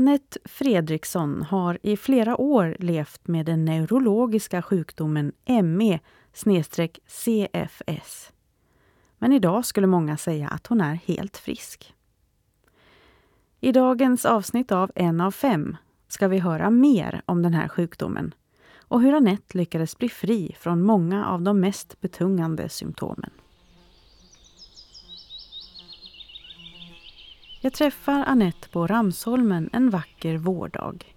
Annette Fredriksson har i flera år levt med den neurologiska sjukdomen ME-CFS. Men idag skulle många säga att hon är helt frisk. I dagens avsnitt av En av fem ska vi höra mer om den här sjukdomen och hur Annette lyckades bli fri från många av de mest betungande symptomen. Jag träffar Annette på Ramsholmen en vacker vårdag.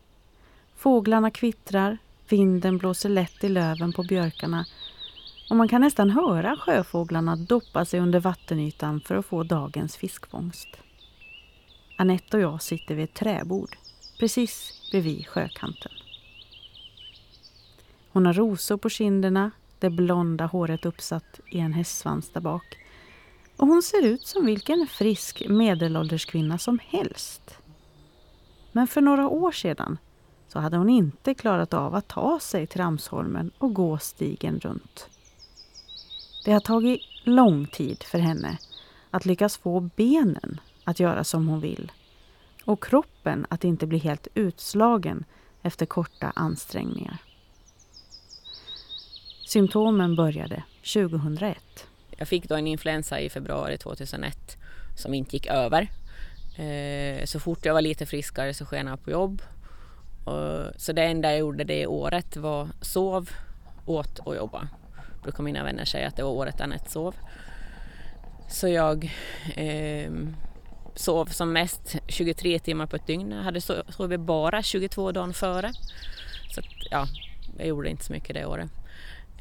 Fåglarna kvittrar, vinden blåser lätt i löven på björkarna och man kan nästan höra sjöfåglarna doppa sig under vattenytan för att få dagens fiskfångst. Annette och jag sitter vid ett träbord precis bredvid sjökanten. Hon har rosor på kinderna, det blonda håret uppsatt i en hästsvans där bak. Och hon ser ut som vilken frisk medelålders kvinna som helst. Men för några år sedan så hade hon inte klarat av att ta sig till Ramsholmen och gå stigen runt. Det har tagit lång tid för henne att lyckas få benen att göra som hon vill och kroppen att inte bli helt utslagen efter korta ansträngningar. Symptomen började 2001. Jag fick då en influensa i februari 2001 som inte gick över. Eh, så fort jag var lite friskare så skenade jag på jobb. Så det enda jag gjorde det året var sov, åt och jobba. Brukar mina vänner säga att det var året Anette sov. Så jag eh, sov som mest 23 timmar på ett dygn. Jag hade sovit bara 22 dagar före. Så att, ja, jag gjorde inte så mycket det året.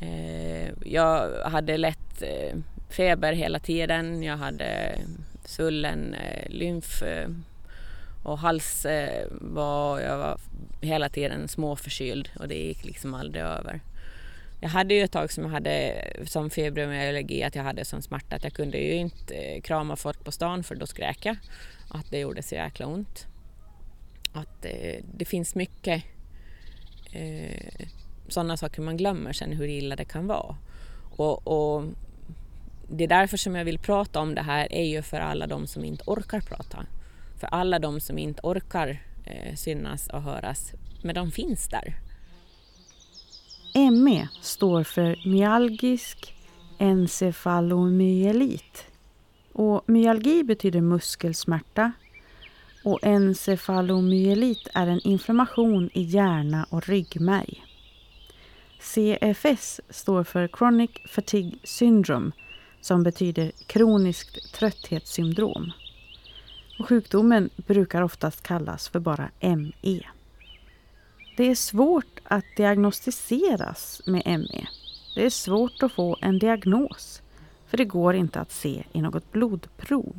Eh, jag hade lätt eh, feber hela tiden. Jag hade svullen eh, lymf och hals var, jag var hela tiden småförkyld och det gick liksom aldrig över. Jag hade ju ett tag som jag hade som fibromyalgi att jag hade sån smärta att jag kunde ju inte krama folk på stan för då skrek jag. Att det gjorde så jäkla ont. Att det, det finns mycket eh, sådana saker man glömmer sen hur illa det kan vara. Och, och, det är därför som jag vill prata om det här är ju för alla de som inte orkar prata. För alla de som inte orkar eh, synas och höras, men de finns där. ME står för myalgisk encefalomyelit. Och myalgi betyder muskelsmärta och encefalomyelit är en inflammation i hjärna och ryggmärg. CFS står för Chronic Fatigue Syndrome som betyder kroniskt trötthetssyndrom. Och sjukdomen brukar oftast kallas för bara ME. Det är svårt att diagnostiseras med ME. Det är svårt att få en diagnos för det går inte att se i något blodprov.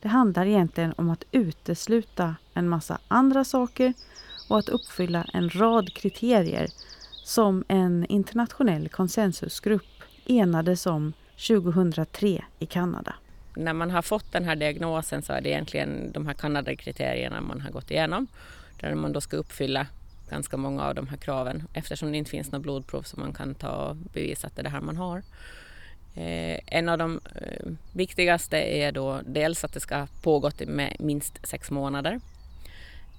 Det handlar egentligen om att utesluta en massa andra saker och att uppfylla en rad kriterier som en internationell konsensusgrupp enades om 2003 i Kanada. När man har fått den här diagnosen så är det egentligen de här Kanada-kriterierna man har gått igenom där man då ska uppfylla ganska många av de här kraven eftersom det inte finns något blodprov som man kan ta och bevisa att det är det här man har. Eh, en av de eh, viktigaste är då dels att det ska ha pågått med minst sex månader.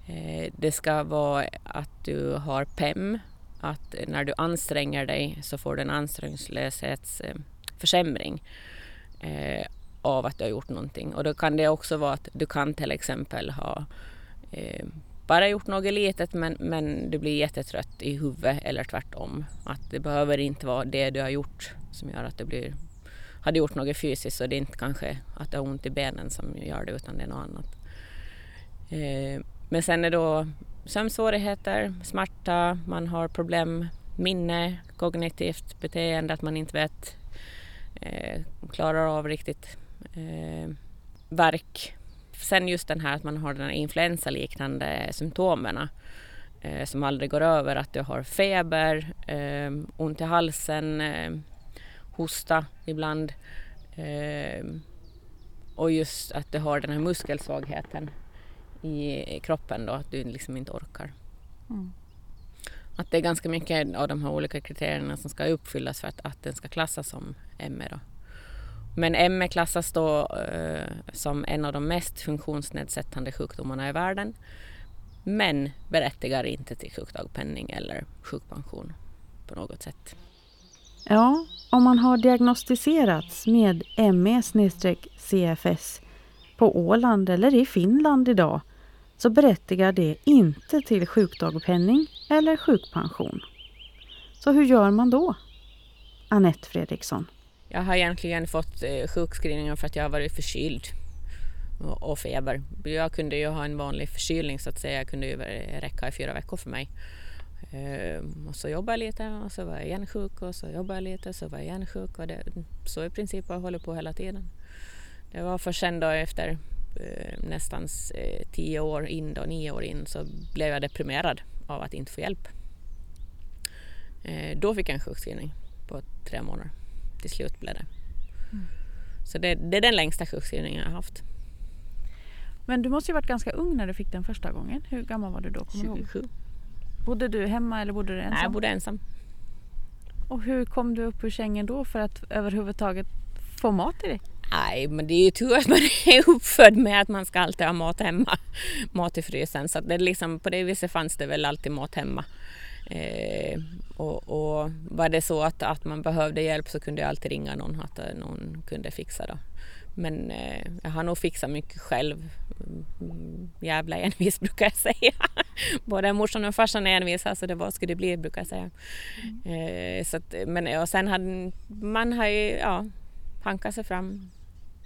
Eh, det ska vara att du har PEM att när du anstränger dig så får du en ansträngningslöshetsförsämring eh, av att du har gjort någonting. Och då kan det också vara att du kan till exempel ha eh, bara gjort något litet men, men du blir jättetrött i huvudet eller tvärtom. Att det behöver inte vara det du har gjort som gör att du blir hade gjort något fysiskt så det är inte kanske att du har ont i benen som gör det utan det är något annat. Eh, men sen är då sömnsvårigheter, smärta, man har problem minne, kognitivt beteende, att man inte vet, eh, klarar av riktigt eh, verk. Sen just den här att man har den här influensaliknande symptomen eh, som aldrig går över, att du har feber, eh, ont i halsen, eh, hosta ibland eh, och just att du har den här muskelsvagheten i kroppen då, att du liksom inte orkar. Mm. Att det är ganska mycket av de här olika kriterierna som ska uppfyllas för att, att den ska klassas som ME. Då. Men ME klassas då eh, som en av de mest funktionsnedsättande sjukdomarna i världen. men berättigar inte till sjukdagpenning eller sjukpension på något sätt. Ja, om man har diagnostiserats med ME-CFS på Åland eller i Finland idag så berättigar det inte till sjukdagpenning eller sjukpension. Så hur gör man då? Annette Fredriksson. Jag har egentligen fått sjukskrivningen sjukskrivningar för att jag har varit förkyld och feber. Jag kunde ju ha en vanlig förkylning så att säga, jag kunde ju eh, räcka i fyra veckor för mig. Eh, och så jobbade jag lite och så var jag igen sjuk och så jobbade jag lite och så var jag igen sjuk och det, så i princip har jag hållit på hela tiden. Det var först sen då efter nästan eh, tio år in, då, nio år in, så blev jag deprimerad av att inte få hjälp. Eh, då fick jag en sjukskrivning på tre månader. Till slut blev det. Mm. Så det, det, är den längsta sjukskrivningen jag har haft. Men du måste ju varit ganska ung när du fick den första gången. Hur gammal var du då? 27. Bodde du hemma eller bodde du ensam? Nej, jag bodde ensam. Och hur kom du upp ur sängen då för att överhuvudtaget få mat i dig? Nej, men det är ju tur att man är uppfödd med att man ska alltid ha mat hemma. Mat i frysen. Så det liksom, på det viset fanns det väl alltid mat hemma. Eh, och, och, var det så att, att man behövde hjälp så kunde jag alltid ringa någon, att någon kunde fixa det. Men eh, jag har nog fixat mycket själv. Mm, jävla envis brukar jag säga. Både morsan och farsan är envisa så det vad skulle det bli brukar jag säga. Mm. Eh, så att, men och sen hade man har ju ja, hankat sig fram.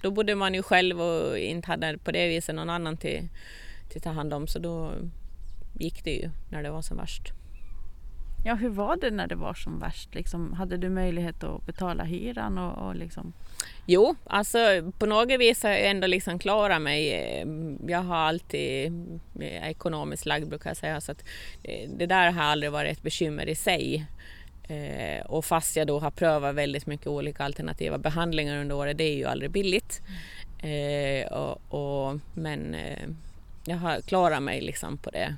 Då bodde man ju själv och inte hade på det viset någon annan till, till ta hand om så då gick det ju när det var som värst. Ja, hur var det när det var som värst? Liksom, hade du möjlighet att betala hyran? Och, och liksom... Jo, alltså på något vis har jag ändå liksom klarat mig. Jag har alltid är ekonomiskt lagd brukar jag säga så att eh, det där har aldrig varit ett bekymmer i sig. Eh, och fast jag då har prövat väldigt mycket olika alternativa behandlingar under året, det är ju aldrig billigt. Eh, och, och, men jag har klarat mig liksom på det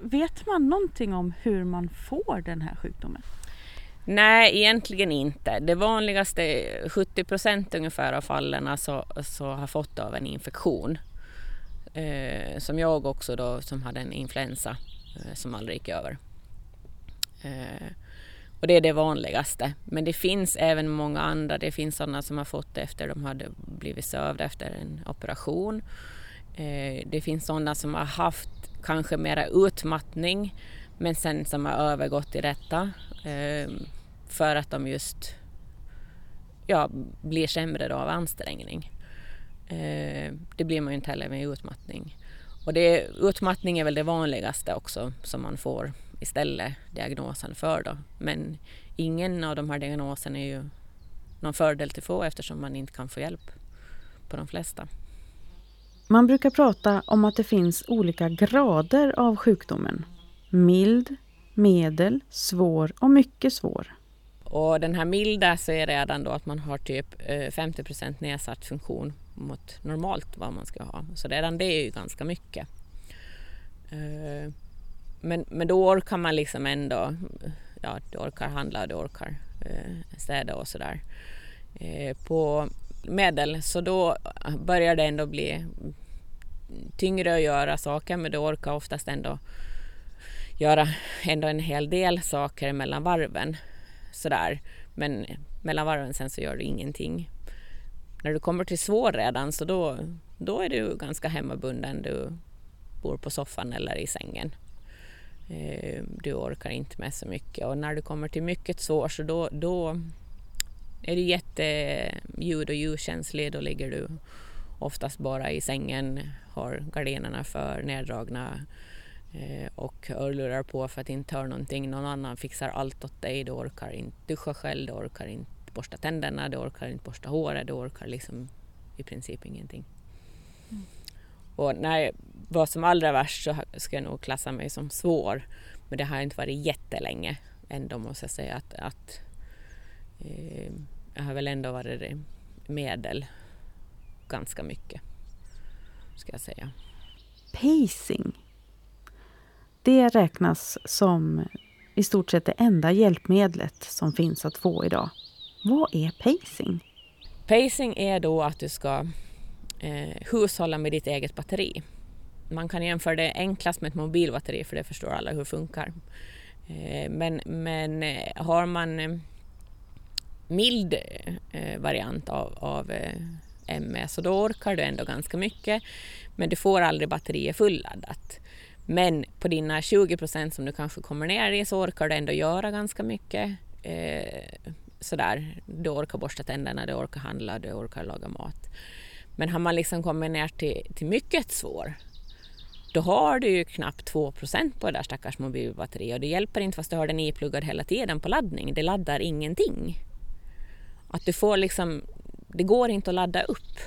vet man någonting om hur man får den här sjukdomen? Nej, egentligen inte. Det vanligaste, 70 procent ungefär av fallen så, så har fått av en infektion. Eh, som jag också då, som hade en influensa eh, som aldrig gick över. Eh, och det är det vanligaste. Men det finns även många andra. Det finns sådana som har fått det efter de hade blivit sövda efter en operation. Eh, det finns sådana som har haft kanske mera utmattning men sen som har övergått i detta eh, för att de just ja, blir sämre då av ansträngning. Det blir man ju inte heller med utmattning. Och det, utmattning är väl det vanligaste också som man får istället diagnosen för då. Men ingen av de här diagnoserna är ju någon fördel till få eftersom man inte kan få hjälp på de flesta. Man brukar prata om att det finns olika grader av sjukdomen. Mild, medel, svår och mycket svår. Och den här milda så är redan då att man har typ 50 eh, nedsatt funktion mot normalt vad man ska ha. Så redan det är ju ganska mycket. Men, men då orkar man liksom ändå, ja du orkar handla, och du orkar eh, städa och sådär. Eh, på medel så då börjar det ändå bli tyngre att göra saker men du orkar oftast ändå göra ändå en hel del saker mellan varven. Sådär. Men mellan varven sen så gör du ingenting. När du kommer till svår redan så då, då är du ganska hemmabunden. Du bor på soffan eller i sängen. Eh, du orkar inte med så mycket och när du kommer till mycket sår så då, då är du jätteljud och ljuskänslig. Då ligger du oftast bara i sängen, har gardinerna för neddragna eh, och hörlurar på för att inte höra någonting. Någon annan fixar allt åt dig. Du orkar inte duscha själv, du orkar inte borsta tänderna, du orkar inte borsta håret, du orkar liksom i princip ingenting. Mm. Och när jag var som allra värst så skulle jag nog klassa mig som svår. Men det har inte varit jättelänge ändå måste jag säga att, att eh, jag har väl ändå varit medel ganska mycket. Ska jag säga. Pacing. Det räknas som i stort sett det enda hjälpmedlet som finns att få idag. Vad är pacing? Pacing är då att du ska eh, hushålla med ditt eget batteri. man kan jämföra det enklast med ett mobilbatteri för det förstår alla hur det funkar. Eh, men, men eh, har man eh, mild eh, variant av, av ME så då orkar du ändå ganska mycket men du får aldrig batteriet fulladdat. Men på dina 20 procent som du kanske kommer ner i så orkar du ändå göra ganska mycket. Eh, sådär, du orkar borsta tänderna, du orkar handla, du orkar laga mat. Men har man liksom kommit ner till, till mycket svår, då har du ju knappt 2% på det där stackars mobilbatteriet och det hjälper inte fast du har den ipluggad hela tiden på laddning. Det laddar ingenting. Att du får liksom, det går inte att ladda upp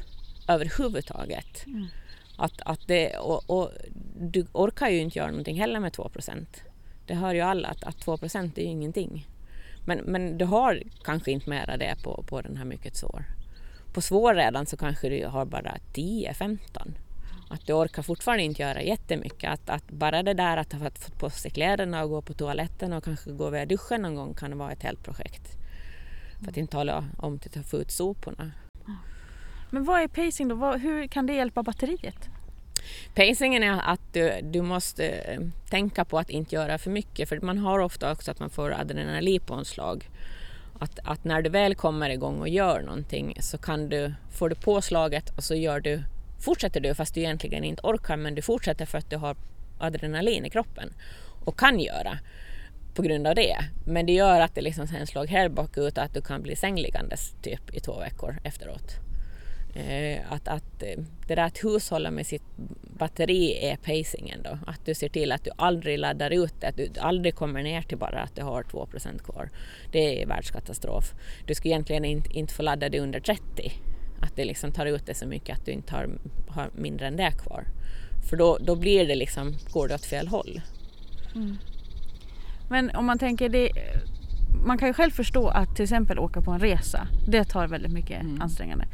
överhuvudtaget. Mm. Att, att det, och, och, du orkar ju inte göra någonting heller med 2% Det hör ju alla att, att 2% är ju ingenting. Men, men du har kanske inte mera det på, på den här mycket svår. På svår redan så kanske du har bara 10-15. Att du orkar fortfarande inte göra jättemycket. Att, att bara det där att ha fått på sig kläderna och gå på toaletten och kanske gå via duschen någon gång kan vara ett helt projekt. För att inte tala om att få ut soporna. Men vad är pacing då? hur kan det hjälpa batteriet? Pacingen är att du, du måste eh, tänka på att inte göra för mycket för man har ofta också att man får adrenalinpåslag. Att, att när du väl kommer igång och gör någonting så kan du, får du påslaget och så gör du, fortsätter du fast du egentligen inte orkar men du fortsätter för att du har adrenalin i kroppen och kan göra på grund av det. Men det gör att det liksom sen slår bakut och att du kan bli sängliggandes typ i två veckor efteråt. Eh, att, att eh, det där att hushålla med sitt batteri är pacingen då. Att du ser till att du aldrig laddar ut det, att du aldrig kommer ner till bara att du har 2% kvar. Det är världskatastrof. Du ska egentligen inte, inte få ladda det under 30. Att det liksom tar ut det så mycket att du inte har, har mindre än det kvar. För då, då blir det liksom, går det åt fel håll. Mm. Men om man tänker det man kan ju själv förstå att till exempel åka på en resa, det tar väldigt mycket mm. ansträngande.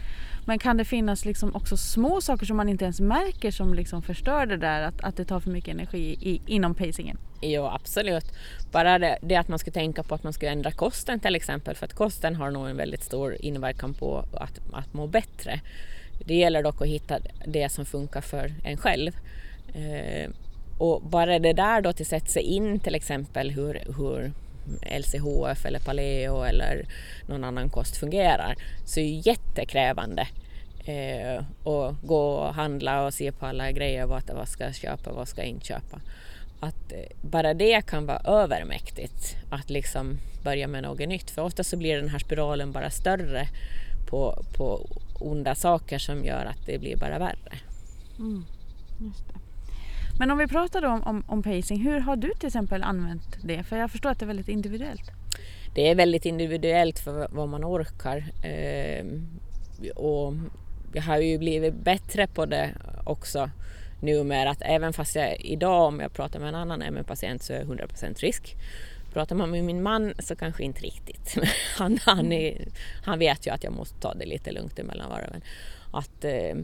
Men kan det finnas liksom också små saker som man inte ens märker som liksom förstör det där att, att det tar för mycket energi i, inom pacingen? Jo absolut. Bara det, det, att man ska tänka på att man ska ändra kosten till exempel för att kosten har nog en väldigt stor inverkan på att, att må bättre. Det gäller dock att hitta det som funkar för en själv. Eh, och bara det där då till sätta sig in till exempel hur, hur LCHF eller Paleo eller någon annan kost fungerar så är det jättekrävande eh, och gå och handla och se på alla grejer, vad, vad ska jag köpa, vad ska jag inte köpa. Att eh, bara det kan vara övermäktigt att liksom börja med något nytt för ofta så blir den här spiralen bara större på, på onda saker som gör att det blir bara värre. Mm, men om vi pratar om, om, om, pacing, hur har du till exempel använt det? För jag förstår att det är väldigt individuellt. Det är väldigt individuellt för vad man orkar. Eh, och jag har ju blivit bättre på det också numera att även fast jag idag om jag pratar med en annan MN-patient så är jag 100% frisk. Pratar man med min man så kanske inte riktigt. Han, han, är, han vet ju att jag måste ta det lite lugnt emellan varven. Att, eh,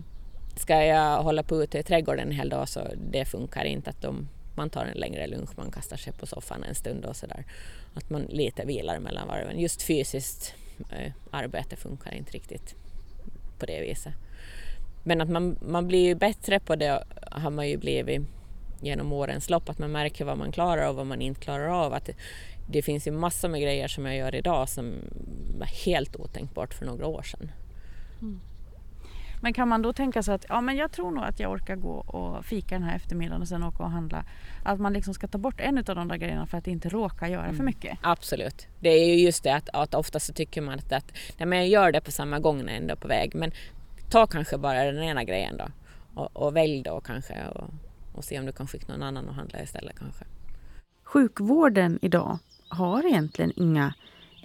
ska jag hålla på ute i trädgården en hel dag så det funkar inte. att de, Man tar en längre lunch, man kastar sig på soffan en stund och sådär. Att man lite vilar mellan varven. Just fysiskt eh, arbete funkar inte riktigt på det viset. Men att man, man blir ju bättre på det har man ju blivit genom årens lopp. Att man märker vad man klarar av och vad man inte klarar av. Att det, det finns ju massor med grejer som jag gör idag som var helt otänkbart för några år sedan. Mm. Men kan man då tänka sig att ja, men jag tror nog att jag orkar gå och fika den här eftermiddagen och sen åka och handla. Att man liksom ska ta bort en av de där grejerna för att inte råka göra mm. för mycket. Absolut. Det är ju just det att, att ofta så tycker man att, att nej, men jag gör det på samma gång när jag ändå är på väg. Men ta kanske bara den ena grejen då och, och välj då kanske och, och se om du kan skicka någon annan och handla istället kanske. Sjukvården idag har egentligen inga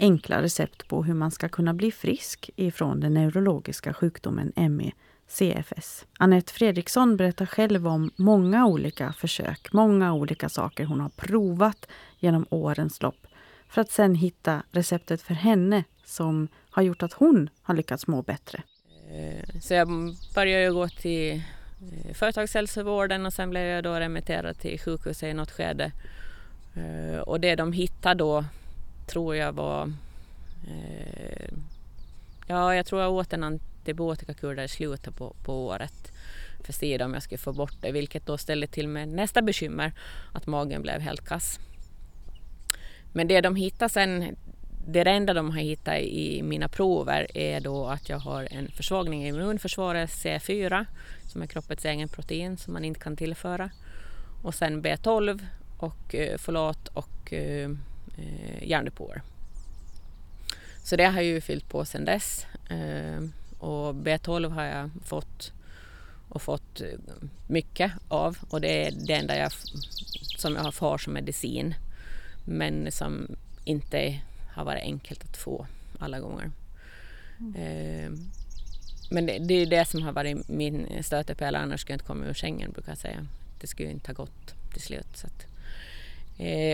enkla recept på hur man ska kunna bli frisk ifrån den neurologiska sjukdomen ME CFS. Annette Fredriksson berättar själv om många olika försök, många olika saker hon har provat genom årens lopp för att sen hitta receptet för henne som har gjort att hon har lyckats må bättre. Eh, så jag började gå till eh, företagshälsovården och sen blev jag då remitterad till sjukhuset i något skede. Eh, och det de hittade då tror jag var... Eh, ja, jag tror jag åt en antibiotikakur där i slutet på, på året för att se om jag skulle få bort det, vilket då ställde till med nästa bekymmer, att magen blev helt kass. Men det de hittade sen, det enda de har hittat i mina prover är då att jag har en försvagning i immunförsvaret, C4, som är kroppens egen protein som man inte kan tillföra. Och sen B12 och eh, folat och eh, eh, järndepåer. Så det har jag ju fyllt på sedan dess. Eh, och B12 har jag fått och fått eh, mycket av och det är det enda jag, som jag har som medicin men som inte har varit enkelt att få alla gånger. Mm. Eh, men det, det, är det som har varit min stötepelare, annars skulle jag inte komma ur Schengen brukar jag säga. Det skulle inte ha gått till slut. Så att,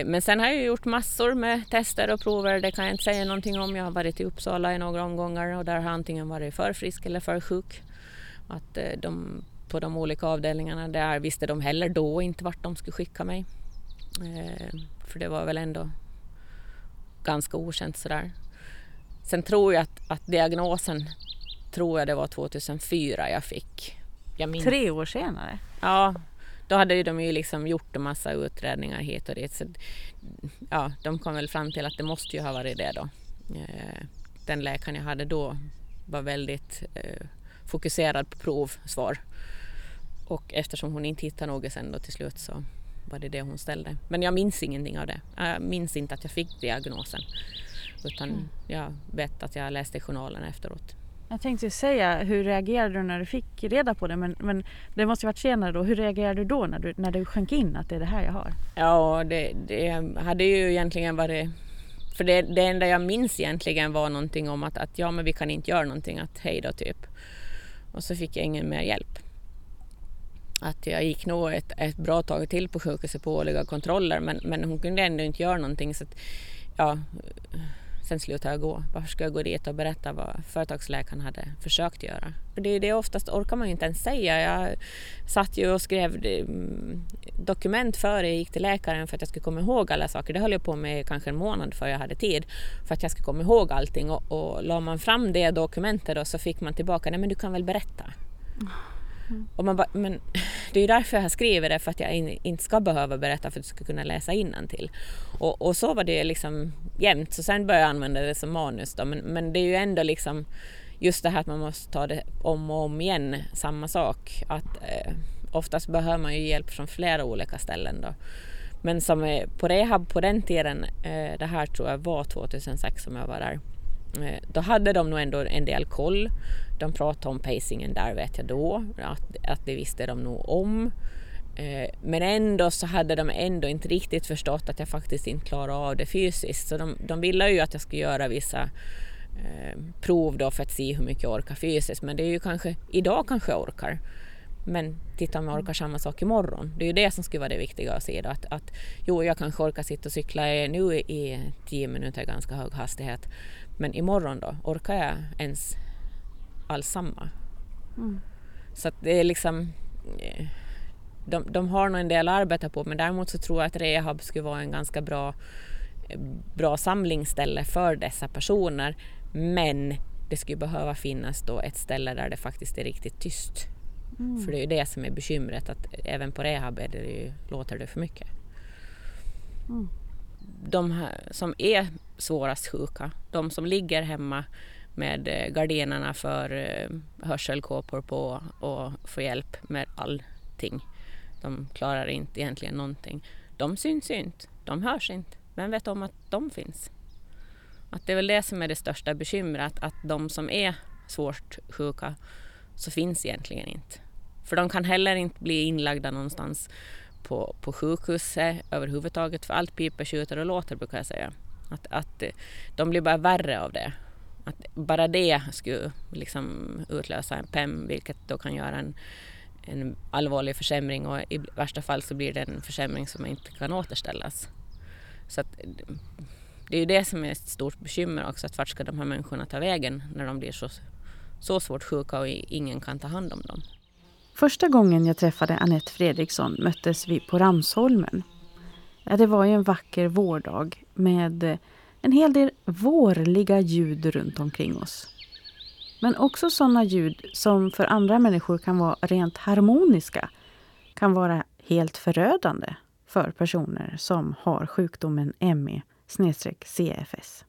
men sen har jag gjort massor med tester och prover, det kan jag inte säga någonting om. Jag har varit i Uppsala i några omgångar och där har antingen varit för frisk eller för sjuk. Att eh, de, på de olika avdelningarna där visste de heller då inte vart de skulle skicka mig. Eh, för det var väl ändå ganska okänt sådär. Sen tror jag att, att diagnosen, tror jag det var 2004 jag fick. Jag Tre år senare? Ja, då hade de ju liksom gjort en massa utredningar hit och dit. Så, ja, de kom väl fram till att det måste ju ha varit det då. Eh, den läkaren jag hade då var väldigt eh, fokuserad på provsvar. Och eftersom hon inte hittade något sen då till slut så var det det hon ställde. Men jag minns ingenting av det. Jag minns inte att jag fick diagnosen. Utan mm. jag vet att jag läste journalen efteråt. Jag tänkte säga, hur reagerade du när du fick reda på det? Men, men det måste ju varit senare då. Hur reagerade du då när du, när du sjönk in att det är det här jag har? Ja, det, det hade ju egentligen varit... För det, det enda jag minns egentligen var någonting om att, att ja, men vi kan inte göra någonting, att hej då typ. Och så fick jag ingen mer hjälp. Att jag gick nog ett, ett bra tag till på sjukhuset på årliga kontroller men, men hon kunde ändå inte göra någonting. Så att, ja, sen slutade jag gå. Varför ska jag gå dit och berätta vad företagsläkaren hade försökt göra? För det, det oftast orkar man ju inte ens säga. Jag satt ju och skrev mm, dokument före jag gick till läkaren för att jag skulle komma ihåg alla saker. Det höll jag på med kanske en månad för jag hade tid för att jag skulle komma ihåg allting och, och la man fram det dokumentet då så fick man tillbaka, nej men du kan väl berätta. Mm. Och man bara, men det är ju därför jag skriver det, för att jag inte ska behöva berätta för att du ska kunna läsa till. Och, och så var det liksom jämt, så sen började jag använda det som manus då, men, men det är ju ändå liksom just det här att man måste ta det om och om igen, samma sak. Att eh, oftast behöver man ju hjälp från flera olika ställen då. Men som på rehab på den tiden, eh, det här tror jag var 2006 som jag var där, Eh, då hade de nog ändå en del koll. De pratade om pacingen där vet jag då, att, att det visste de nog om. Eh, men ändå så hade de ändå inte riktigt förstått att jag faktiskt inte klarade av det fysiskt. Så de, de ville ju att jag skulle göra vissa eh, prov då för att se hur mycket jag orkar fysiskt. Men det är ju kanske, idag kanske jag orkar. Men titta om jag orkar samma sak imorgon. Det är ju det som skulle vara det viktiga att se då. Att, att jo, jag kanske orkar sitta och cykla nu i tio minuter i ganska hög hastighet. Men imorgon då, orkar jag ens allsamma. Mm. Så att det är liksom... Eh, de, de har nog en del att arbeta på men däremot så tror jag att rehab skulle vara en ganska bra, eh, bra samlingsställe för dessa personer. Men det skulle behöva finnas då ett ställe där det faktiskt är riktigt tyst. Mm. För det är ju det som är bekymret att även på rehab är det ju, låter det för mycket. Mm. De som är svårast sjuka, de som ligger hemma med eh, gardinerna för eh, hörselkåpor på och får hjälp med allting. De klarar inte egentligen någonting. De syns inte, de hörs inte. Vem vet om att de finns? Att det är väl det som är det största bekymret, att de som är svårt sjuka så finns egentligen inte. För de kan heller inte bli inlagda någonstans på, på sjukhuset överhuvudtaget för allt piper, tjuter och låter brukar jag säga. Att, att eh, de blir bara värre av det. Att bara det skulle liksom utlösa en PEM vilket då kan göra en, en allvarlig försämring och i värsta fall så blir det en försämring som inte kan återställas. Så att, det är ju det som är ett stort bekymmer också, att vart ska de här människorna ta vägen när de blir så, så svårt sjuka och ingen kan ta hand om dem. Första gången jag träffade Annette Fredriksson möttes vi på Ramsholmen. Ja, det var ju en vacker vårdag med eh, en hel del vårliga ljud runt omkring oss. Men också sådana ljud som för andra människor kan vara rent harmoniska kan vara helt förödande för personer som har sjukdomen ME CFS.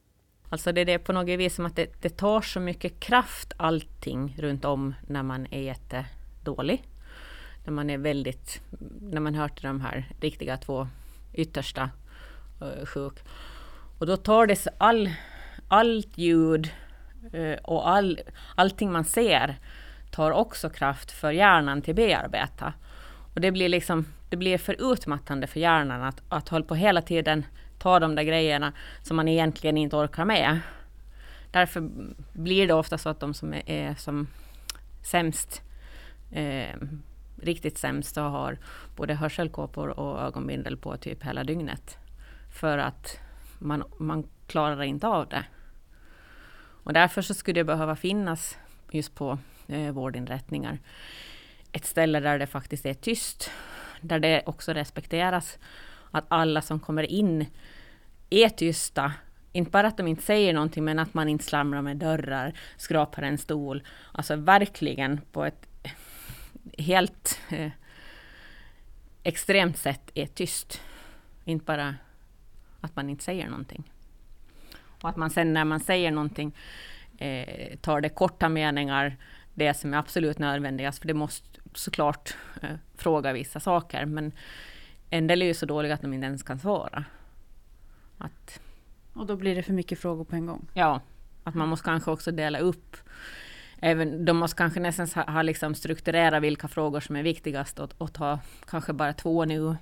Alltså det är det på något vis som att det, det tar så mycket kraft allting runt om när man är jätte dålig. När man är väldigt, när man hör till de här riktiga två yttersta eh, sjuk. Och då tar det all, allt ljud eh, och all, allting man ser tar också kraft för hjärnan till bearbeta. Och det blir liksom, det blir för utmattande för hjärnan att, att hålla på hela tiden ta de där grejerna som man egentligen inte orkar med. Därför blir det ofta så att de som är, är som sämst, eh, riktigt sämst, och har både hörselkåpor och ögonbindel på typ hela dygnet. För att man, man klarar inte av det. Och därför så skulle det behöva finnas just på eh, vårdinrättningar ett ställe där det faktiskt är tyst. Där det också respekteras att alla som kommer in är tysta. Inte bara att de inte säger någonting, men att man inte slamrar med dörrar, skrapar en stol. Alltså verkligen på ett helt eh, extremt sätt är tyst. Inte bara att man inte säger någonting. Och att man sen när man säger någonting eh, tar det korta meningar, det som är absolut nödvändigast, för det måste såklart eh, fråga vissa saker, men en del är ju så dåliga att de inte ens kan svara. Att, och då blir det för mycket frågor på en gång? Ja, att man måste kanske också dela upp. Även, de måste kanske nästan ha, ha liksom strukturera vilka frågor som är viktigast och, och ta kanske bara två nu.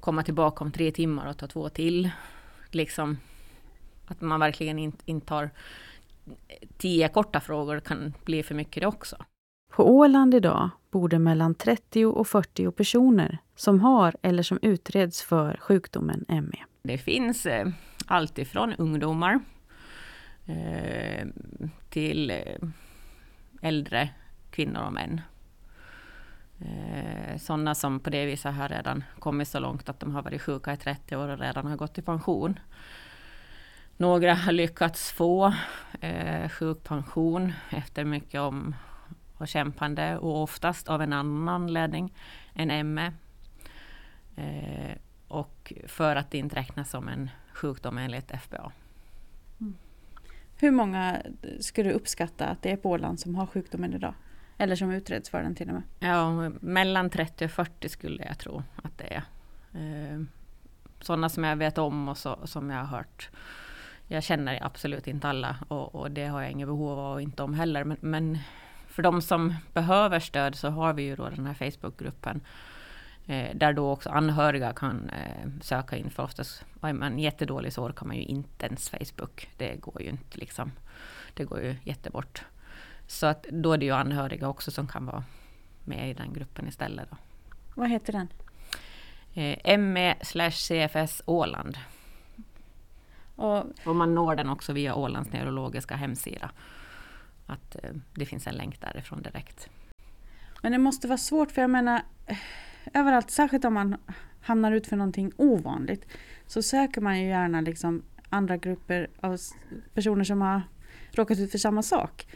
Komma tillbaka om tre timmar och ta två till. Liksom att man verkligen inte, inte tar tio korta frågor kan bli för mycket det också. På Åland idag bor det mellan 30 och 40 personer som har eller som utreds för sjukdomen ME. Det finns eh, allt ifrån ungdomar eh, till eh, äldre kvinnor och män. Eh, sådana som på det viset har redan kommit så långt att de har varit sjuka i 30 år och redan har gått i pension. Några har lyckats få eh, sjukpension efter mycket om och kämpande och oftast av en annan anledning än ME. Eh, och för att det inte räknas som en sjukdom enligt FBA. Hur många skulle du uppskatta att det är på Åland som har sjukdomen idag? Eller som utreds för den till och med? Ja, mellan 30 och 40 skulle jag tro att det är. Eh, sådana som jag vet om och så, som jag har hört. Jag känner absolut inte alla och, och det har jag inget behov av och inte om heller. Men, men, för de som behöver stöd så har vi ju då den här Facebookgruppen Eh, där då också anhöriga kan eh, söka in. För oftast är man jättedålig så orkar man ju inte ens Facebook. Det går ju inte liksom. Det går ju jättebort. Så att då är det ju anhöriga också som kan vara med i den gruppen istället. Då. Vad heter den? Eh, ME CFS Åland. Och, och, man når den också via Ålands neurologiska hemsida. Att eh, det finns en länk därifrån direkt. Men det måste vara svårt för jag menar överallt, särskilt om man hamnar ut för någonting ovanligt, så söker man ju gärna liksom andra grupper av personer som har råkat ut för samma sak.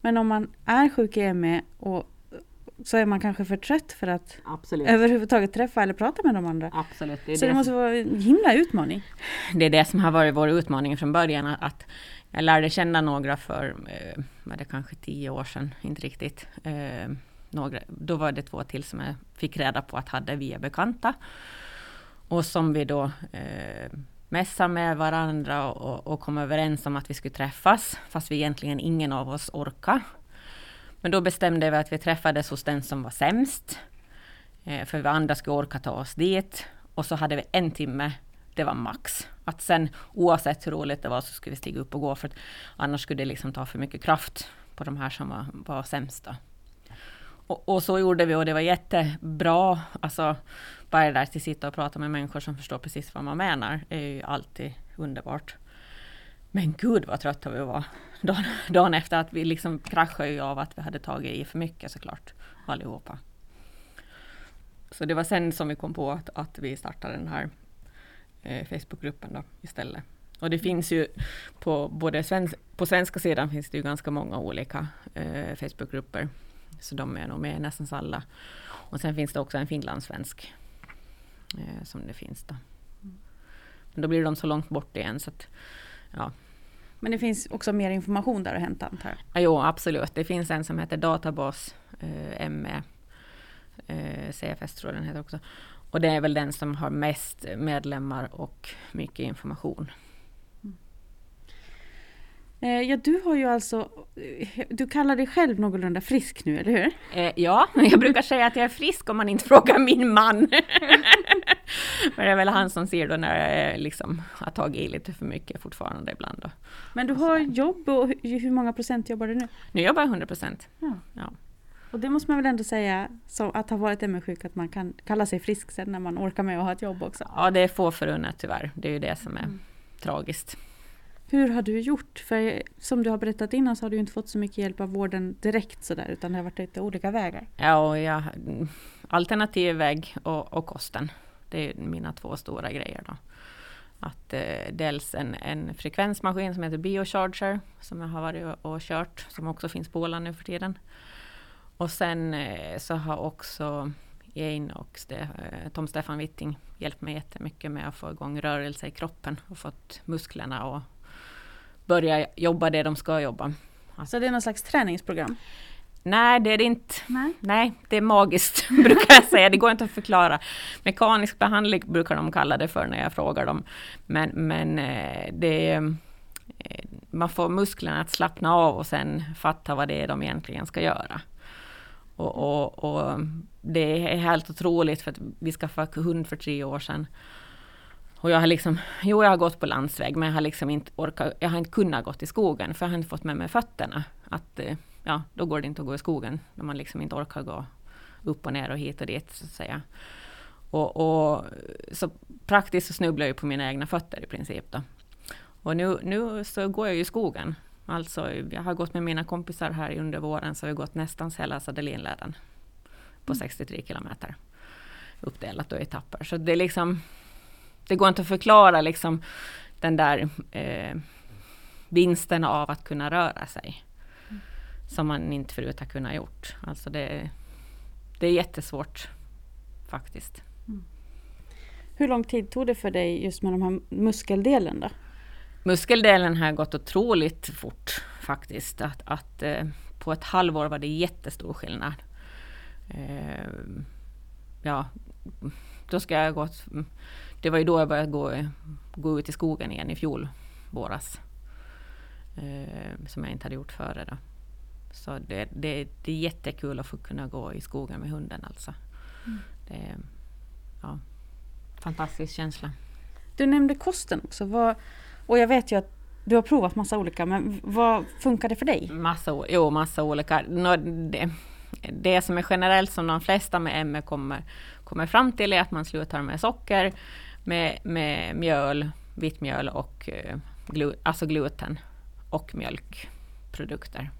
Men om man är sjuk i ME och så är man kanske för trött för att Absolut. överhuvudtaget träffa eller prata med de andra. Absolut, det så det, det måste vara en himla utmaning. Det är det som har varit vår utmaning från början. Att jag lärde känna några för, eh, var det kanske tio år sedan, inte riktigt. Några, då var det två till som jag fick reda på att hade via bekanta. Och som vi då eh, mässade med varandra och, och kom överens om att vi skulle träffas, fast vi egentligen ingen av oss orkade. Men då bestämde vi att vi träffades hos den som var sämst. Eh, för vi andra skulle orka ta oss dit. Och så hade vi en timme, det var max. Att sen oavsett hur roligt det var så skulle vi stiga upp och gå, för annars skulle det liksom ta för mycket kraft på de här som var, var sämst. Då. Och, och, så gjorde vi och det var jättebra. Alltså, bara det där att sitta och prata med människor som förstår precis vad man menar är ju alltid underbart. Men gud vad trötta vi var dagen, dagen efter att vi liksom kraschade ju av att vi hade tagit i för mycket såklart allihopa. Så det var sen som vi kom på att, att vi startade den här eh, Facebookgruppen då istället. Och det finns ju på både svensk, på svenska sidan finns det ju ganska många olika eh, Facebookgrupper. Så de är nog med nästan alla. Och sen finns det också en finlandssvensk eh, som det finns då. Men då blir de så långt bort igen så att, ja. Men det finns också mer information där att hämta antar jag? Ja, jo, absolut. Det finns en som heter Databas eh, ME. Eh, CFS tror jag den heter också. Och det är väl den som har mest medlemmar och mycket information. Eh, ja, du har ju alltså, eh, du kallar dig själv någorlunda frisk nu, eller hur? Eh, ja, jag brukar säga att jag är frisk om man inte frågar min man. Men det är väl han som ser då när jag liksom har tagit i lite för mycket fortfarande ibland. Då. Men du har jobb och hur många procent jobbar du nu? Nu jobbar jag 100 procent. Ja. ja. Och det måste man väl ändå säga, så att ha varit ME-sjuk, att man kan kalla sig frisk sen när man orkar med att ha ett jobb också? Ja, det är få förunnat tyvärr. Det är ju det som är mm. tragiskt. Hur har du gjort? För som du har berättat innan så har du inte fått så mycket hjälp av vården direkt sådär utan det har varit lite olika vägar. Ja, och jag, mm, alternativ väg och, och kosten. Det är mina två stora grejer då. Att eh, dels en, en frekvensmaskin som heter Biocharger som jag har varit och, och kört som också finns på Åland nu för tiden. Och sen eh, så har också Jane och Ste eh, Tom Stefan Witting hjälpt mig jättemycket med att få igång rörelse i kroppen och fått musklerna att börja jobba det de ska jobba. Så det är någon slags träningsprogram? Nej, det är det inte. Nej. Nej, det är magiskt, brukar jag säga. Det går inte att förklara. Mekanisk behandling brukar de kalla det för när jag frågar dem. Men, men eh, det eh, man får musklerna att slappna av och sen fatta vad det är de egentligen ska göra. Och, och, och det är helt otroligt för att vi skaffade hund för tre år sedan. Och jag har liksom, jo jag har gått på landsväg men jag har liksom inte orkat, jag har inte kunnat gå i skogen för jag har inte fått med mig fötterna. Att, eh, ja, då går det inte att gå i skogen när man liksom inte orkar gå upp och ner och hit och dit så att säga. Och, och så praktiskt så snubblar jag på mina egna fötter i princip då. Och nu, nu så går jag i skogen. Alltså jag har gått med mina kompisar här under våren så har vi gått nästan hela Sadelinleden. På 63 mm. kilometer. Uppdelat då i etapper. Så det är liksom det går inte att förklara liksom den där eh, vinsten av att kunna röra sig. Mm. Som man inte förut har kunnat gjort. Alltså det, det är jättesvårt faktiskt. Mm. Hur lång tid tog det för dig just med de här muskeldelen då? Muskeldelen har gått otroligt fort faktiskt. Att, att eh, på ett halvår var det jättestor skillnad. Eh, ja, då ska jag gått det var ju då jag började gå, gå ut i skogen igen i fjol våras. Eh, som jag inte hade gjort före då. Så det, det, det är jättekul att få kunna gå i skogen med hunden alltså. Mm. Det ja, fantastisk känsla. Du nämnde kosten också. Vad, och jag vet ju att du har provat massa olika, men vad funkar det för dig? Massa, jo, massa olika. Det, det som är generellt som de flesta med ME kommer, kommer fram till är att man slutar med socker med, med mjöl, vitt mjöl och eh, glu, alltså gluten och mjölkprodukter.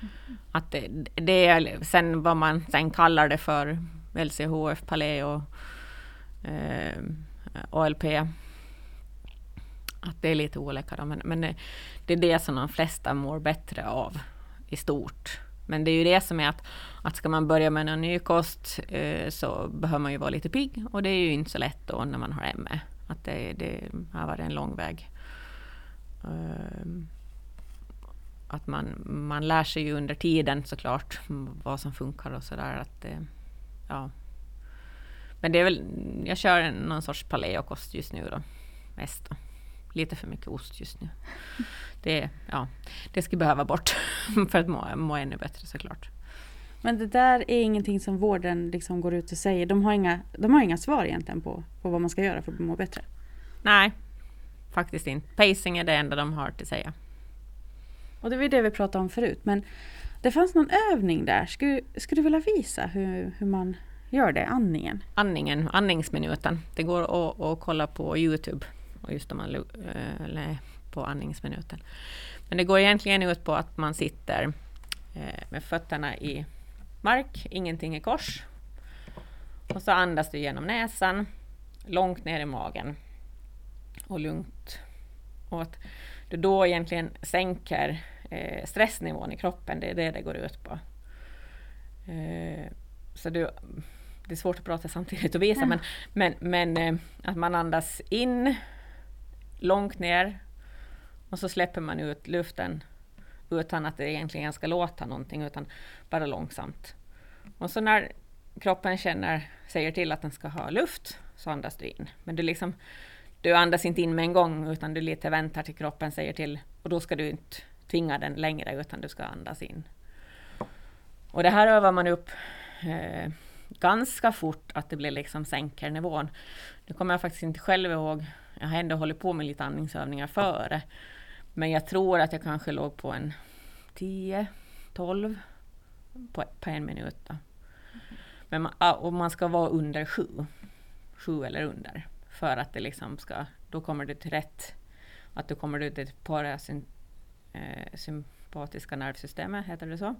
Mm. Att det, det, är sen vad man sen kallar det för, LCHF, Paleo, eh, OLP. Att det är lite olika då, men, men det är det som de flesta mår bättre av i stort. Men det är ju det som är att, att ska man börja med en ny kost eh, så behöver man ju vara lite pigg och det är ju inte så lätt då när man har ME. Att det, det har varit en lång väg. Eh, att man, man lär sig ju under tiden såklart vad som funkar och sådär. Eh, ja. Men det är väl, jag kör någon sorts paleokost just nu då, mest. Då. Lite för mycket ost just nu det, ja, det skulle behöva bort för att må, må ännu bättre såklart. Men det där är ingenting som vården liksom går ut och säger. De har inga, de har inga svar egentligen på, på vad man ska göra för att må bättre. Nej, faktiskt inte. Pacing är det enda de har att säga. Och det var det vi pratade om förut. Men det fanns någon övning där. Skulle, skulle du vilja visa hur, hur man gör det? Andningen? Andningen, andningsminuten. Det går att, att kolla på Youtube. Och just om man äh, på andningsminuten. Men det går egentligen ut på att man sitter eh, med fötterna i mark, ingenting i kors. Och så andas du genom näsan, långt ner i magen och lugnt Och att du då egentligen sänker eh, stressnivån i kroppen, det är det det går ut på. Så du, det är svårt att prata samtidigt och visa, ja. men, men, men att man andas in långt ner och så släpper man ut luften utan att det egentligen ska låta någonting, utan bara långsamt. Och så när kroppen känner, säger till att den ska ha luft, så andas du in. Men du, liksom, du andas inte in med en gång, utan du lite väntar till kroppen säger till, och då ska du inte tvinga den längre, utan du ska andas in. Och det här övar man upp eh, ganska fort, att det blir liksom sänker nivån. Nu kommer jag faktiskt inte själv ihåg, jag har ändå hållit på med lite andningsövningar före, men jag tror att jag kanske låg på en 10, 12 på, på en minut. Då. Men man, och man ska vara under 7, 7 eller under, för att det liksom ska, då kommer du till rätt, att du kommer ut till parasympatiska eh, nervsystemet, heter det så,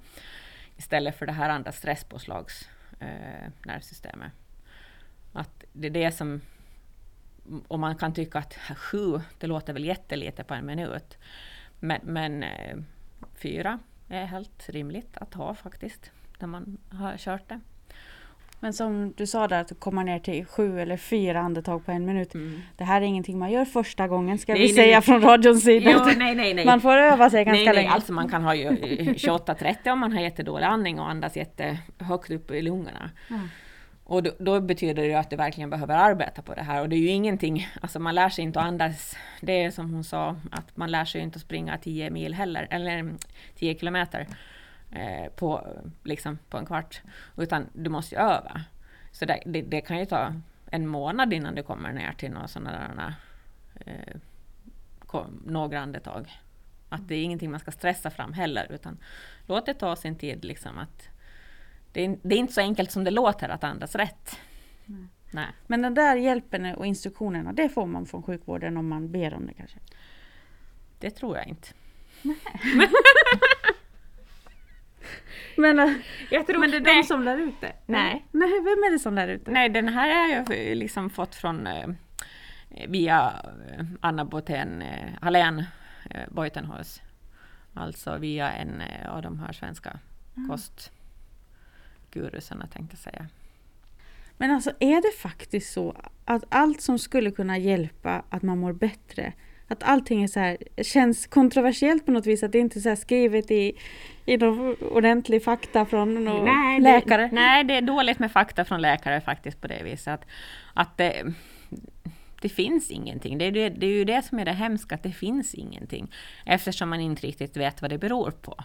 istället för det här andra stresspåslags eh, nervsystemet. Att det är det som och man kan tycka att sju, det låter väl jättelite på en minut. Men, men eh, fyra är helt rimligt att ha faktiskt, när man har kört det. Men som du sa där, att komma ner till sju eller fyra andetag på en minut. Mm. Det här är ingenting man gör första gången ska nej, vi nej, säga nej. från radions sida. Jo, nej, nej, nej. Man får öva sig ganska länge. Alltså man kan ha 28-30 om man har jättedålig andning och andas jättehögt upp i lungorna. Mm. Och då, då, betyder det att du verkligen behöver arbeta på det här. Och det är ju ingenting, alltså man lär sig inte att andas. Det är som hon sa, att man lär sig inte att springa 10 mil heller, eller 10 kilometer eh, på, liksom, på en kvart. Utan du måste ju öva. Så det, det, det, kan ju ta en månad innan du kommer ner till några sådana eh, några andetag. Att det är ingenting man ska stressa fram heller, utan låt det ta sin tid liksom att det är, det är, inte så enkelt som det låter att andas rätt. Nej. Nej. Men den där hjälpen och instruktionerna, det får man från sjukvården om man ber om det kanske? Det tror jag inte. men, äh, jag tror, men det är nej. de som lär ut det? Nej. nej. Vem är det som lär ut det? Nej, den här har jag liksom fått från eh, via eh, Anna Botén eh, Hallén eh, Boitenhus. Alltså via en eh, av de här svenska mm. kost gurusarna tänkte säga. Men alltså är det faktiskt så att allt som skulle kunna hjälpa att man mår bättre, att allting är så här, känns kontroversiellt på något vis, att det inte är så skrivet i, i någon ordentlig fakta från någon nej, läkare? Det, nej, det är dåligt med fakta från läkare faktiskt på det viset. Att, att det, det finns ingenting. Det är, det, det är ju det som är det hemska, att det finns ingenting. Eftersom man inte riktigt vet vad det beror på.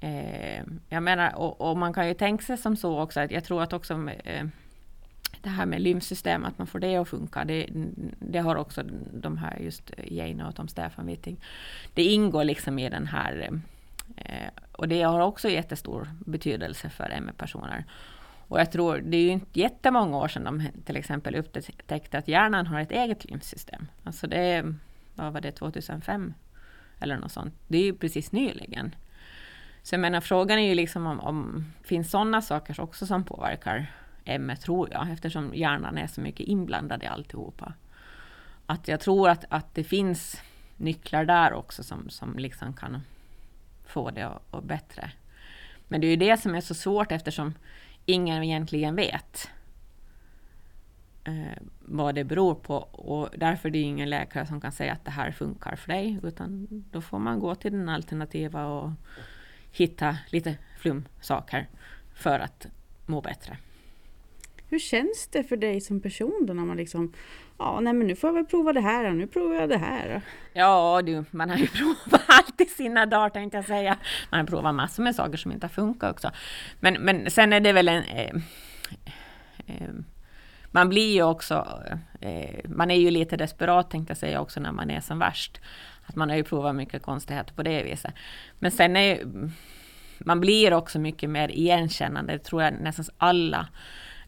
Eh, jag menar, och, och, man kan ju tänka sig som så också att jag tror att också eh, det här med lymfsystem, att man får det att funka, det, det har också de här just Jane och Tom Stefan Witting. Det ingår liksom i den här eh, och det har också jättestor betydelse för ME-personer. Och jag tror, det är ju inte jättemånga år sedan de till exempel upptäckte att hjärnan har ett eget lymfsystem. Alltså det vad var det, 2005? Eller något sånt. Det är ju precis nyligen. Så jag menar, frågan är ju liksom om, om finns sådana saker också som påverkar ME, tror jag, eftersom hjärnan är så mycket inblandad i alltihopa. Att jag tror att, att det finns nycklar där också som, som liksom kan få det att, att bättre. Men det är ju det som är så svårt eftersom ingen egentligen vet eh, vad det beror på och därför är det ingen läkare som kan säga att det här funkar för dig utan då får man gå till den alternativa och hitta lite flumsaker för att må bättre. Hur känns det för dig som person då när man liksom, ja nej men nu får jag väl prova det här och nu provar jag det här. Ja du, man har ju provat allt i sina dagar tänkte jag säga. Man har provat massor med saker som inte har funkat också. Men, men sen är det väl en... Eh, eh, man blir ju också, eh, man är ju lite desperat tänkte jag säga också när man är som värst. Att man har ju provat mycket konstigheter på det viset. Men sen är ju, man blir också mycket mer igenkännande, det tror jag nästan alla,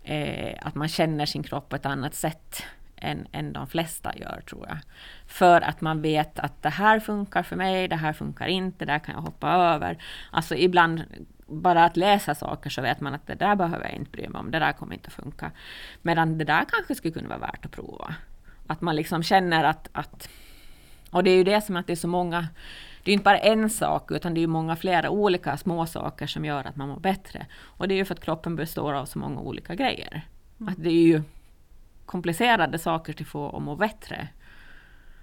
eh, att man känner sin kropp på ett annat sätt än, än de flesta gör, tror jag. För att man vet att det här funkar för mig, det här funkar inte, det där kan jag hoppa över. Alltså ibland, bara att läsa saker så vet man att det där behöver jag inte bry mig om, det där kommer inte att funka. Medan det där kanske skulle kunna vara värt att prova. Att man liksom känner att, att och det är ju det som att det är så många, det är inte bara en sak utan det är många flera olika små saker som gör att man mår bättre. Och det är ju för att kroppen består av så många olika grejer. Mm. Att det är ju komplicerade saker till få att må bättre.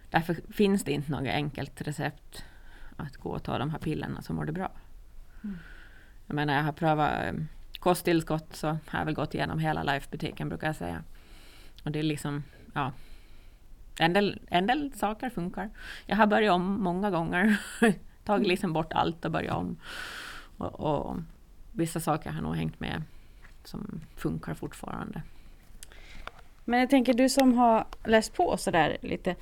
Därför finns det inte något enkelt recept att gå och ta de här pillerna så mår det bra. Mm. Jag menar jag har prövat eh, kosttillskott så har jag väl gått igenom hela Life-butiken brukar jag säga. Och det är liksom, ja. En del, en del saker funkar. Jag har börjat om många gånger. Tagit liksom bort allt och börjat om. Och, och, vissa saker har nog hängt med som funkar fortfarande. Men jag tänker du som har läst på sådär lite.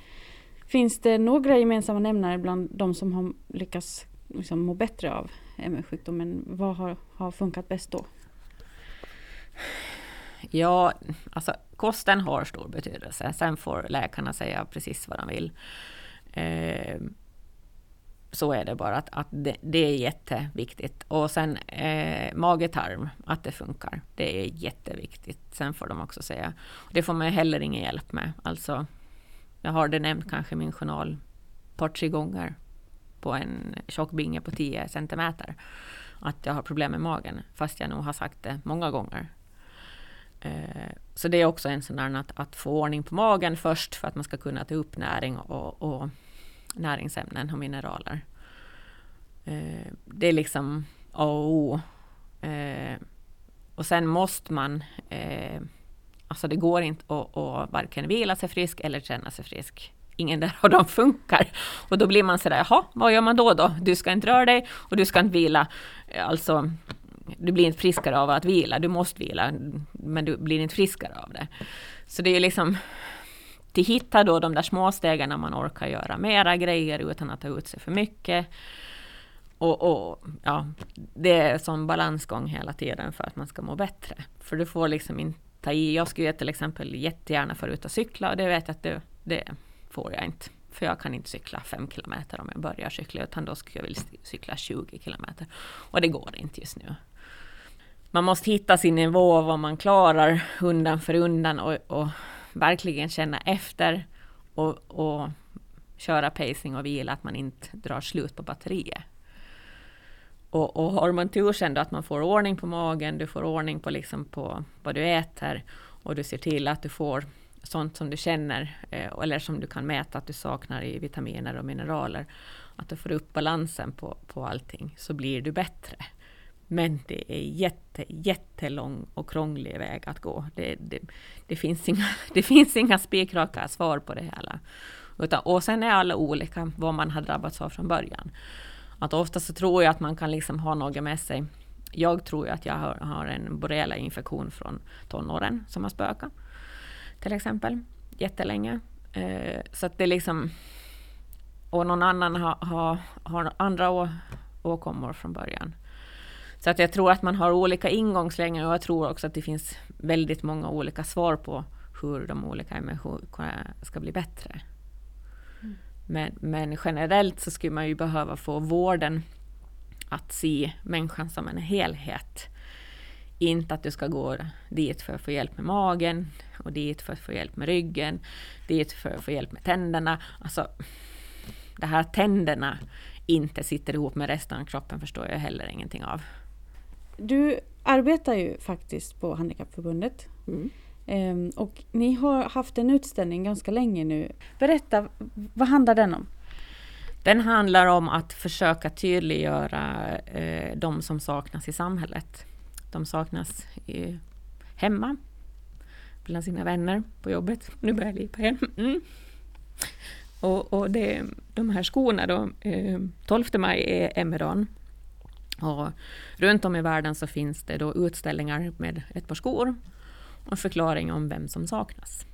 Finns det några gemensamma nämnare bland de som har lyckats liksom må bättre av ME-sjukdomen? Vad har, har funkat bäst då? Ja, alltså kosten har stor betydelse. Sen får läkarna säga precis vad de vill. Eh, så är det bara, att, att det, det, är jätteviktigt. Och sen eh, mage-tarm, att det funkar. Det är jätteviktigt. Sen får de också säga. Det får man heller ingen hjälp med. Alltså, jag har det nämnt kanske i min journal ett par, tre gånger på en tjock binge på 10 centimeter. Att jag har problem med magen, fast jag nog har sagt det många gånger. Eh, så det är också en sån där att, att få ordning på magen först för att man ska kunna ta upp näring och, och näringsämnen och mineraler. Eh, det är liksom A och O. Eh, och sen måste man, eh, alltså det går inte att, att varken vila sig frisk eller känna sig frisk ingen där av dem funkar. Och då blir man sådär, jaha, vad gör man då då? Du ska inte röra dig och du ska inte vila. Alltså, du blir inte friskare av att vila, du måste vila, men du blir inte friskare av det. Så det är liksom, till hitta då de där små stegen när man orkar göra mera grejer utan att ta ut sig för mycket. Och, och, ja, det är en sån balansgång hela tiden för att man ska må bättre. För du får liksom inte ta i. Jag skulle till exempel jättegärna få ut och cykla och det vet jag att det, det får jag inte. För jag kan inte cykla fem kilometer om jag börjar cykla utan då skulle jag vilja cykla 20 kilometer. Och det går inte just nu man måste hitta sin nivå, vad man klarar undan för undan och, och verkligen känna efter och, och, köra pacing och vila, att man inte drar slut på batteriet. Och, och har man tur sen då att man får ordning på magen, du får ordning på, liksom på vad du äter och du ser till att du får sånt som du känner eh, eller som du kan mäta att du saknar i vitaminer och mineraler. Att du får upp balansen på, på allting så blir du bättre. Men det är jätte, jättelång och krånglig väg att gå. Det, det, det finns inga, det finns inga spikraka svar på det hela. Utan, och sen är alla olika vad man har drabbats av från början. Att ofta så tror jag att man kan liksom ha något med sig. Jag tror ju att jag har, har en borrelia infektion från tonåren som har spökat. Till exempel. Jättelänge. Eh, så att det liksom... Och någon annan har, har, har andra åkommor från början. Så att jag tror att man har olika ingångslägen och jag tror också att det finns väldigt många olika svar på hur de olika människorna ska bli bättre. Mm. Men, men, generellt så skulle man ju behöva få vården att se människan som en helhet. Inte att du ska gå dit för att få hjälp med magen och dit för att få hjälp med ryggen, dit för att få hjälp med tänderna. Alltså, det här tänderna inte sitter ihop med resten av kroppen förstår jag heller ingenting av. Du arbetar ju faktiskt på Handikappförbundet. Mm. Um, och ni har haft en utställning ganska länge nu. Berätta, vad handlar den om? Den handlar om att försöka tydliggöra eh, de som saknas i samhället. De saknas hemma, bland sina vänner på jobbet. Nu börjar jag lipa igen. Mm. Och, och det, de här skorna då, eh, 12 maj är ME-dagen och runt om i världen så finns det då utställningar med ett par skor och en förklaring om vem som saknas.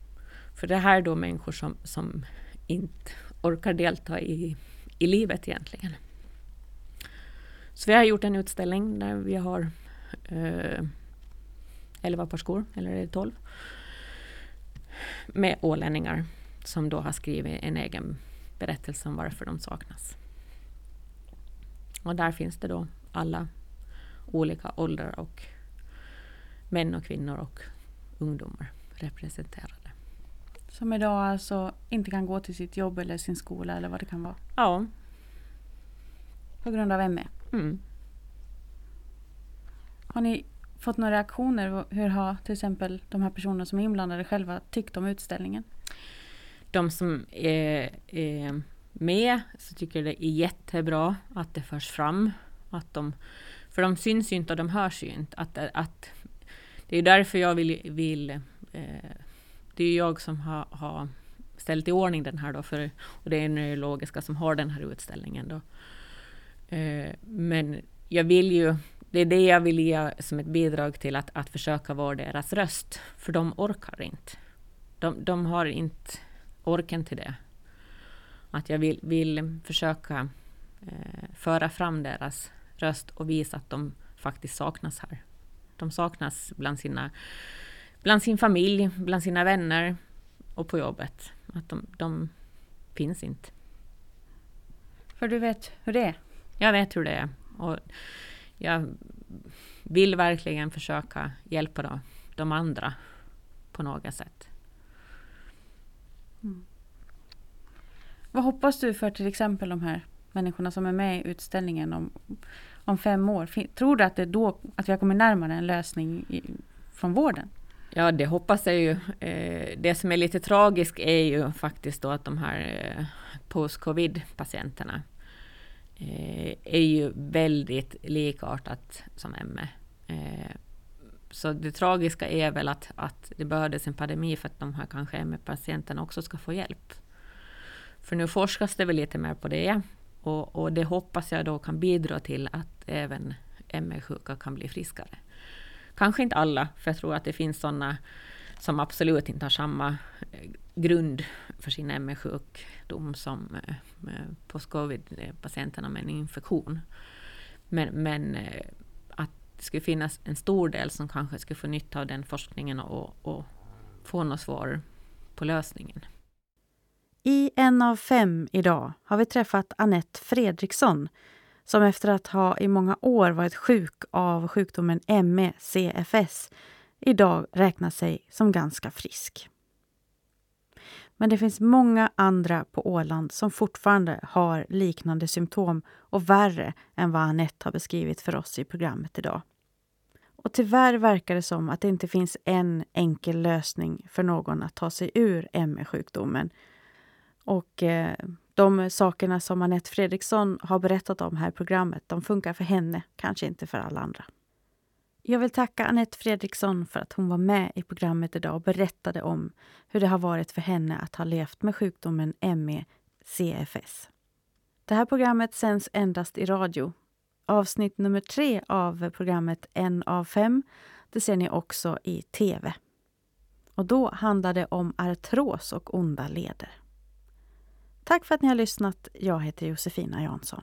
För det här är då människor som, som inte orkar delta i, i livet egentligen. Så vi har gjort en utställning där vi har eh, 11 par skor, eller är det 12? Med ålänningar som då har skrivit en egen berättelse om varför de saknas. Och där finns det då alla olika åldrar och män och kvinnor och ungdomar representerade. Som idag alltså inte kan gå till sitt jobb eller sin skola eller vad det kan vara. Ja. På grund av ME. Mm. Har ni fått några reaktioner? Hur har till exempel de här personerna som är inblandade själva tyckt om utställningen? De som är, är med så tycker det är jättebra att det förs fram. Att de, för de syns ju inte och de hörs ju inte. Att, att, det är därför jag vill, vill eh, det är jag som har, har ställt i ordning den här då, för, och det är Neurologiska som har den här utställningen då. Eh, men jag vill ju, det är det jag vill ge som ett bidrag till att, att försöka vara deras röst, för de orkar inte. De, de har inte orken till det. Att jag vill, vill försöka eh, föra fram deras röst och visa att de faktiskt saknas här. De saknas bland, sina, bland sin familj, bland sina vänner och på jobbet. Att de, de finns inte. För du vet hur det är? Jag vet hur det är. Och jag vill verkligen försöka hjälpa då, de andra på något sätt. Mm. Vad hoppas du för till exempel de här människorna som är med i utställningen om, om fem år? Tror du att, det då, att vi har kommit närmare en lösning i, från vården? Ja, det hoppas jag ju. Eh, det som är lite tragiskt är ju faktiskt då att de här eh, post-covid-patienterna eh, är ju väldigt likartat som ME. Så det tragiska är väl att, att det behövdes en pandemi för att de här kanske ME-patienterna också ska få hjälp. För nu forskas det väl lite mer på det. Och, och det hoppas jag då kan bidra till att även ME-sjuka kan bli friskare. Kanske inte alla, för jag tror att det finns sådana som absolut inte har samma eh, grund för sin ME-sjukdom som eh, post-covid-patienterna med en infektion. Men, men eh, att det skulle finnas en stor del som kanske skulle få nytta av den forskningen och, och få något svar på lösningen. I en av fem idag har vi träffat Annette Fredriksson som efter att ha i många år varit sjuk av sjukdomen ME-CFS idag räknar sig som ganska frisk. Men det finns många andra på Åland som fortfarande har liknande symptom och värre än vad Anette har beskrivit för oss i programmet idag. Och tyvärr verkar det som att det inte finns en enkel lösning för någon att ta sig ur ME-sjukdomen. Och eh, de sakerna som Anette Fredriksson har berättat om här i programmet, de funkar för henne, kanske inte för alla andra. Jag vill tacka Anette Fredriksson för att hon var med i programmet idag och berättade om hur det har varit för henne att ha levt med sjukdomen ME-CFS. Det här programmet sänds endast i radio. Avsnitt nummer tre av programmet En av fem, det ser ni också i tv. Och då handlar det om artros och onda leder. Tack för att ni har lyssnat. Jag heter Josefina Jansson.